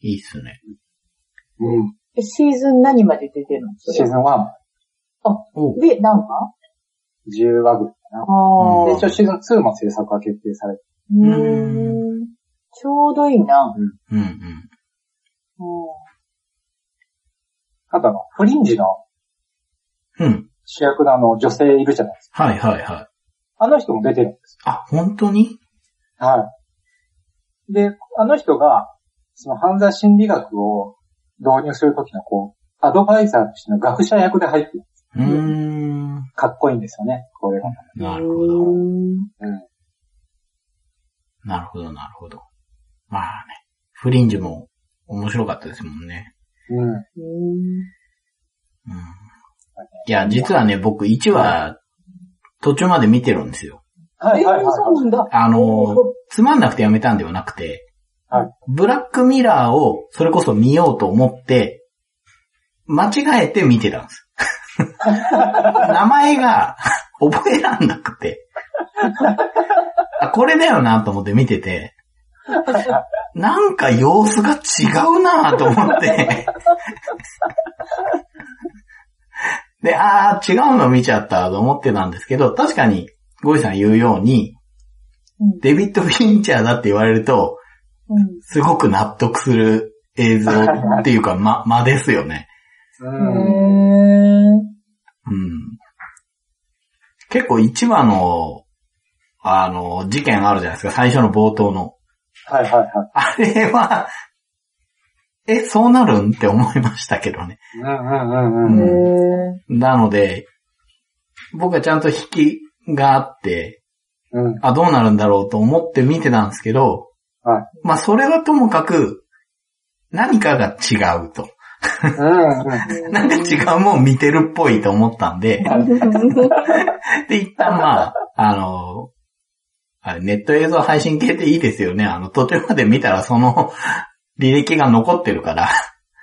[SPEAKER 3] いいっすね。
[SPEAKER 1] うん。
[SPEAKER 2] え、シーズン何まで出てるの？
[SPEAKER 1] シーズン1、
[SPEAKER 3] お
[SPEAKER 2] で、何話？
[SPEAKER 1] 10話ぐらいかな。
[SPEAKER 2] あ
[SPEAKER 1] で、一応シーズン2も制作が決定されて、
[SPEAKER 2] うん。ちょうどいいな。
[SPEAKER 3] うんうん。
[SPEAKER 2] うん
[SPEAKER 1] あとあの、フリンジの
[SPEAKER 3] うん。
[SPEAKER 1] 主役のあの、女性いるじゃないですか。
[SPEAKER 3] はいはいはい。
[SPEAKER 1] あの人も出てるんです。
[SPEAKER 3] あ、本当に？
[SPEAKER 1] はい。で、あの人が、その犯罪心理学を導入するときのこう、アドバイザーとしての学者役で入ってる。
[SPEAKER 3] うーん。
[SPEAKER 1] かっこいいんですよね、これが。
[SPEAKER 3] なるほど。
[SPEAKER 1] うん。
[SPEAKER 3] なるほど、なるほど。まあね。フリンジも面白かったですもんね。
[SPEAKER 1] うん。
[SPEAKER 2] うん。
[SPEAKER 3] うん。いや、実はね、僕1話途中まで見てるんですよ。
[SPEAKER 1] はいはいはい
[SPEAKER 2] えそうなんだ。
[SPEAKER 3] あの、つまんなくてやめたんではなくて、
[SPEAKER 1] はい
[SPEAKER 3] ブラックミラーをそれこそ見ようと思って、間違えて見てたんです。[LAUGHS] 名前が覚えらんなくて。あ、これだよなと思って見てて、なんか様子が違うなと思って。で、あー、違うの見ちゃったと思ってたんですけど、確かに、ゴイさん言うように、
[SPEAKER 2] うん
[SPEAKER 3] デビッド・フィンチャーだって言われると、
[SPEAKER 2] うん。
[SPEAKER 3] すごく納得する映像っていうか、ま、間ですよね。
[SPEAKER 1] う
[SPEAKER 2] へ
[SPEAKER 1] ん。
[SPEAKER 2] ー。
[SPEAKER 3] うん。結構1話の、あの、事件あるじゃないですか、最初の冒頭の。
[SPEAKER 1] はいはいはい。
[SPEAKER 3] あれは、え、そうなるんって思いましたけどね。
[SPEAKER 1] うんうんうんうん。
[SPEAKER 3] なので、僕はちゃんと引きがあって、
[SPEAKER 1] うん。
[SPEAKER 3] あ、どうなるんだろうと思って見てたんですけど、
[SPEAKER 1] はい
[SPEAKER 3] まあそれはともかく、何かが違うと。
[SPEAKER 1] うんうん。
[SPEAKER 3] なんか違うもん見てるっぽいと思ったんで、で、一旦まあ、あの、あれネット映像配信系っていいですよね。あの、途中まで見たらその履歴が残ってるから、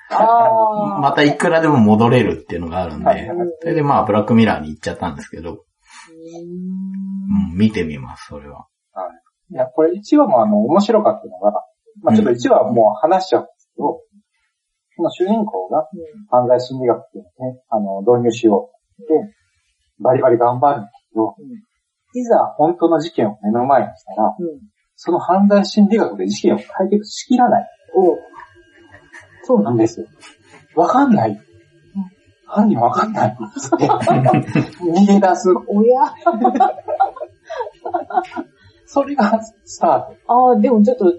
[SPEAKER 3] またいくらでも戻れるっていうのがあるんで。それでまあ、ブラックミラーに行っちゃったんですけど、
[SPEAKER 2] う
[SPEAKER 3] うん、見てみます、それは。
[SPEAKER 1] い。や、これ1話もあの、面白かったのが、まあちょっと1話はもう話しちゃうんですけど、この主人公が犯罪心理学っていうのをね、あの、導入しようって、バリバリ頑張るんだけど、いざ本当の事件を目の前にしたら、
[SPEAKER 2] うん。
[SPEAKER 1] その犯罪心理学で事件を解決しきらない。
[SPEAKER 2] おそう
[SPEAKER 1] なんですよ。わかんない。犯人わかんない。って [LAUGHS] 逃げ出す。
[SPEAKER 2] 親
[SPEAKER 1] それがスタート。
[SPEAKER 2] ああ、でもちょっと、ん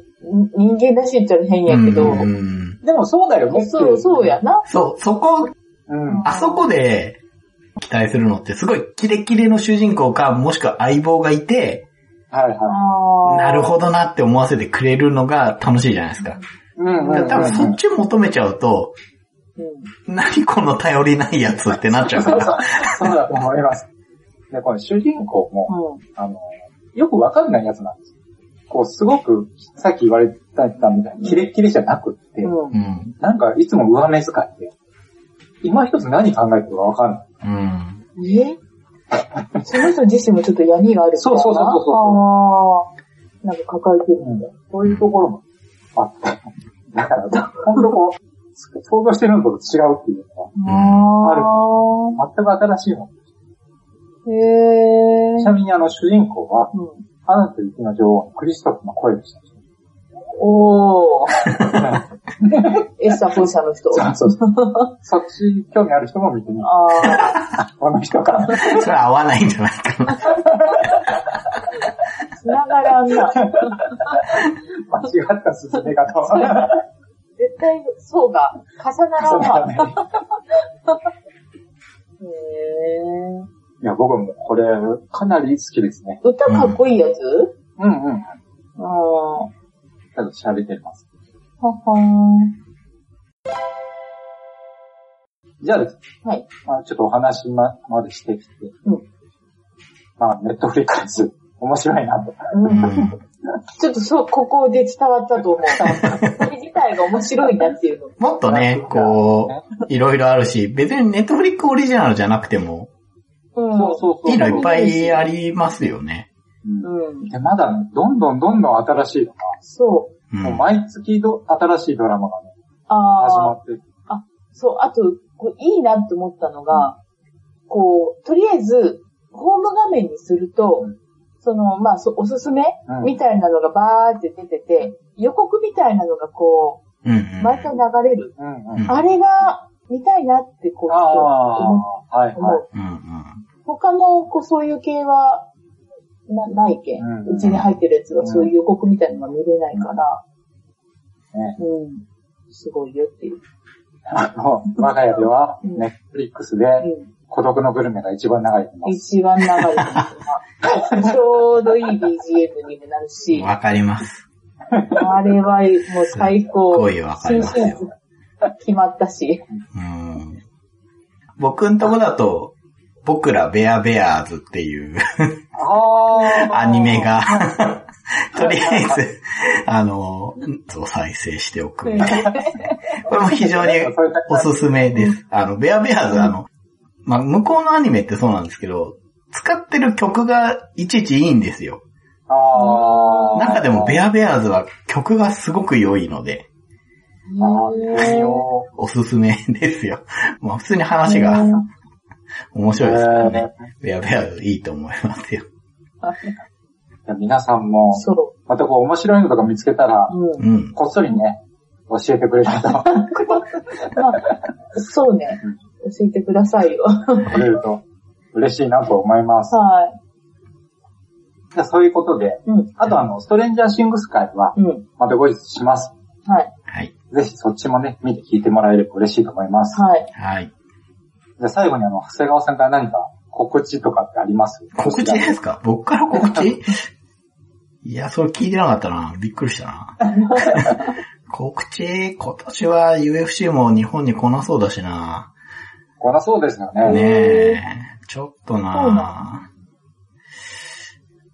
[SPEAKER 2] 人間らしいっちゃ変やけど、
[SPEAKER 3] うん
[SPEAKER 1] でもそうだよね。
[SPEAKER 2] そう、そうやな。
[SPEAKER 3] そう、そこ、
[SPEAKER 1] うん。
[SPEAKER 3] あそこで期待するのってすごいキレキレの主人公か、もしくは相棒がいて、
[SPEAKER 1] はいは
[SPEAKER 2] ああ。
[SPEAKER 3] なるほどなって思わせてくれるのが楽しいじゃないですか。
[SPEAKER 1] い。うんうんうん。
[SPEAKER 3] 多分そっちを求めちゃうと、
[SPEAKER 2] うん。
[SPEAKER 3] 何この頼りないやつってなっちゃうから。[LAUGHS]
[SPEAKER 1] そうだと思います。で、これ主人公も、
[SPEAKER 2] うん。
[SPEAKER 1] あの、よくわかんないやつなんですよ。こう、すごく、さっき言われたみたいに、キレッキレじゃなくって、
[SPEAKER 2] うん
[SPEAKER 3] うん。
[SPEAKER 1] なんかいつも上目遣いで、今一つ何考えてるかわかんない。
[SPEAKER 3] うん。
[SPEAKER 2] え？その人自身もちょっと闇があるみたいな
[SPEAKER 1] そうそうそうそうそう
[SPEAKER 2] ああ。なんか抱えてるんだ。
[SPEAKER 1] そういうところもあって。だから、ほんとこう、想像してるのと違うっていうの
[SPEAKER 2] あ
[SPEAKER 1] は、全く新しいも
[SPEAKER 2] あ。へ。
[SPEAKER 1] ち。なみにあの主人公は、
[SPEAKER 2] うん。
[SPEAKER 1] アナと雪の女王のクリストフの声でした。
[SPEAKER 2] おー。[LAUGHS] エスター・ポイサーの人。
[SPEAKER 1] そうそうそう。そっち興味ある人も見てみる。
[SPEAKER 2] ああ。
[SPEAKER 1] この人か。[LAUGHS]
[SPEAKER 3] それ合わないんじゃないかな。
[SPEAKER 2] 繋がらんな。
[SPEAKER 1] 間違った進め方は。
[SPEAKER 2] 絶対、そうか。重ならんわ。へえ。
[SPEAKER 1] いや、僕もこれ、かなり好きですね。
[SPEAKER 2] 歌かっこいいやつ？
[SPEAKER 1] うんうん。
[SPEAKER 2] ああ。は
[SPEAKER 1] ちょっと喋ってます。
[SPEAKER 2] はー
[SPEAKER 1] じゃあですね、
[SPEAKER 2] はい。
[SPEAKER 1] まあ、ちょっとお話ままでしてきて、
[SPEAKER 2] うん
[SPEAKER 1] まあ、ネットフリックス、面白いなと。
[SPEAKER 2] うんちょっとそう、ここで伝わったと思う。それ自体が面白いなっていうの。
[SPEAKER 3] もっとね、こう、いろいろあるし、別にネットフリックオリジナルじゃなくても、
[SPEAKER 2] うん。
[SPEAKER 1] そうそうそう。
[SPEAKER 3] いいのいっぱいありますよね。
[SPEAKER 1] うん
[SPEAKER 2] うん。
[SPEAKER 1] でまだ、どんどんどんどん新しいのが、
[SPEAKER 2] そう。
[SPEAKER 3] うん。
[SPEAKER 1] もう毎月ど新しいドラマがね、
[SPEAKER 2] ああ。
[SPEAKER 1] 始まって、
[SPEAKER 2] そう、あと、こういいなって思ったのが、こう、とりあえず、ホーム画面にすると、
[SPEAKER 1] うん。
[SPEAKER 2] その、まあ、そおすすめ、
[SPEAKER 1] うん。
[SPEAKER 2] みたいなのがバーって出てて、予告みたいなのがこ
[SPEAKER 3] う
[SPEAKER 2] 毎回流れる。
[SPEAKER 1] うんうん。
[SPEAKER 3] うん。
[SPEAKER 2] あれが見たいなって、こう、ちょっと思
[SPEAKER 1] ああ、はい
[SPEAKER 2] 他の、こう、そういう系は、な、ないけん。
[SPEAKER 1] うん
[SPEAKER 2] うち、に入ってるやつはそういう予告みたいなのが見れないから、
[SPEAKER 1] ね。
[SPEAKER 2] うん。すごいよっていう。
[SPEAKER 1] あの、我が家では、
[SPEAKER 2] うん
[SPEAKER 1] ネットフリックスで、
[SPEAKER 2] うん。
[SPEAKER 1] 孤独のグルメが一番長い。
[SPEAKER 2] 一番長い [LAUGHS] ちょうどいい BGM にもなる
[SPEAKER 3] う
[SPEAKER 2] し
[SPEAKER 3] ん。、わかります。
[SPEAKER 2] あれはもう最
[SPEAKER 3] す
[SPEAKER 2] 高。
[SPEAKER 3] ごいわかりますよ。
[SPEAKER 2] 決まったし。
[SPEAKER 3] うん僕んとこだと、僕らベアベアーズっていう
[SPEAKER 1] あ
[SPEAKER 3] アニメが、[LAUGHS] とりあえず、[LAUGHS] あの、再生しておくみたいな。[LAUGHS] これも非常におすすめです。あの、ベアベアーズ、あの、まあ、向こうのアニメってそうなんですけど、使ってる曲がいちいちいいんですよ。
[SPEAKER 1] ああ。
[SPEAKER 3] 中でもベアベアーズは曲がすごく良いので。おすすめですよ。まあ普通に話が面白いですからね。ベアベアいいと思いますよ。
[SPEAKER 1] じゃあ皆さんも、
[SPEAKER 2] そ
[SPEAKER 1] またこう面白いのとか見つけたら、
[SPEAKER 2] う。うん。
[SPEAKER 3] うん。
[SPEAKER 1] こっそりね、教えてくれると、[LAUGHS]
[SPEAKER 2] まあ、そうね。教えてくださいよ。
[SPEAKER 1] くれると嬉しいなと思います。
[SPEAKER 2] はい。
[SPEAKER 1] じゃあそういうことで、
[SPEAKER 2] うん。
[SPEAKER 1] あとあの、ストレンジャーシングス会は、
[SPEAKER 2] うん。
[SPEAKER 1] また後日します。
[SPEAKER 2] はい。
[SPEAKER 3] はい。
[SPEAKER 1] ぜひそっちもね、見て聞いてもらえれば嬉しいと思います。
[SPEAKER 2] はい。
[SPEAKER 3] はい。
[SPEAKER 1] じゃあ最後にあの、長谷川さんから何か告知とかってあります？
[SPEAKER 3] 告知ですか？[LAUGHS] 僕から告知？[LAUGHS] いや、それ聞いてなかったな。びっくりしたな。[LAUGHS] 告知、今年は UFC も日本に来なそうだしな。
[SPEAKER 1] 来なそうですよね。
[SPEAKER 3] ねえ、ちょっと
[SPEAKER 2] な
[SPEAKER 3] な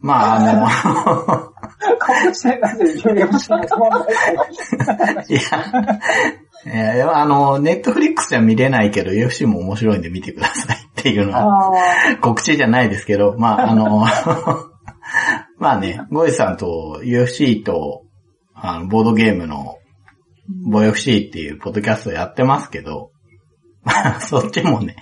[SPEAKER 3] まあ、あ
[SPEAKER 1] の、
[SPEAKER 3] いや、いや、あの、ネットフリックスじゃ見れないけど、UFC も面白いんで見てくださいっていうのは。告知じゃないですけど、まあ、あの、[LAUGHS] まあね、ゴイさんと UFC と、あの、ボードゲームの、ボ FC っていうポッドキャストやってますけど、まあ、そっちもね、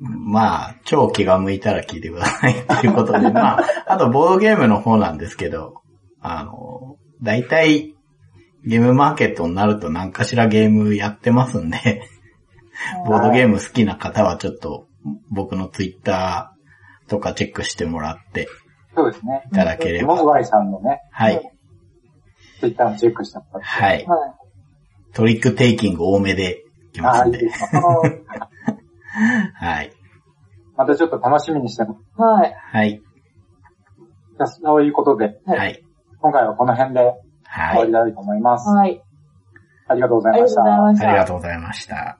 [SPEAKER 3] まあ、超気が向いたら聞いてくださいっていうことで、まあ、あとボードゲームの方なんですけど、あの、大体、ゲームマーケットになると何かしらゲームやってますんで、[LAUGHS] ボードゲーム好きな方はちょっと僕のツイッターとかチェックしてもらって
[SPEAKER 1] そうですね。
[SPEAKER 3] いただければ。
[SPEAKER 1] モグワイさんのね、
[SPEAKER 3] はい。
[SPEAKER 1] ツイッターもチェックしてもらって。
[SPEAKER 3] はい。
[SPEAKER 2] はい。
[SPEAKER 3] トリックテイキング多めでいきますんで。
[SPEAKER 1] いいですか。[LAUGHS]
[SPEAKER 3] はい。
[SPEAKER 1] またちょっと楽しみにしてます。
[SPEAKER 2] はい。
[SPEAKER 3] はい。
[SPEAKER 1] じゃあそういうことで、
[SPEAKER 2] はい
[SPEAKER 3] はい。
[SPEAKER 1] 今回はこの辺で終わ
[SPEAKER 3] はい。
[SPEAKER 1] りたいと思います。
[SPEAKER 2] はい。
[SPEAKER 1] ありが。
[SPEAKER 2] とうございました。
[SPEAKER 3] ありがとうございました。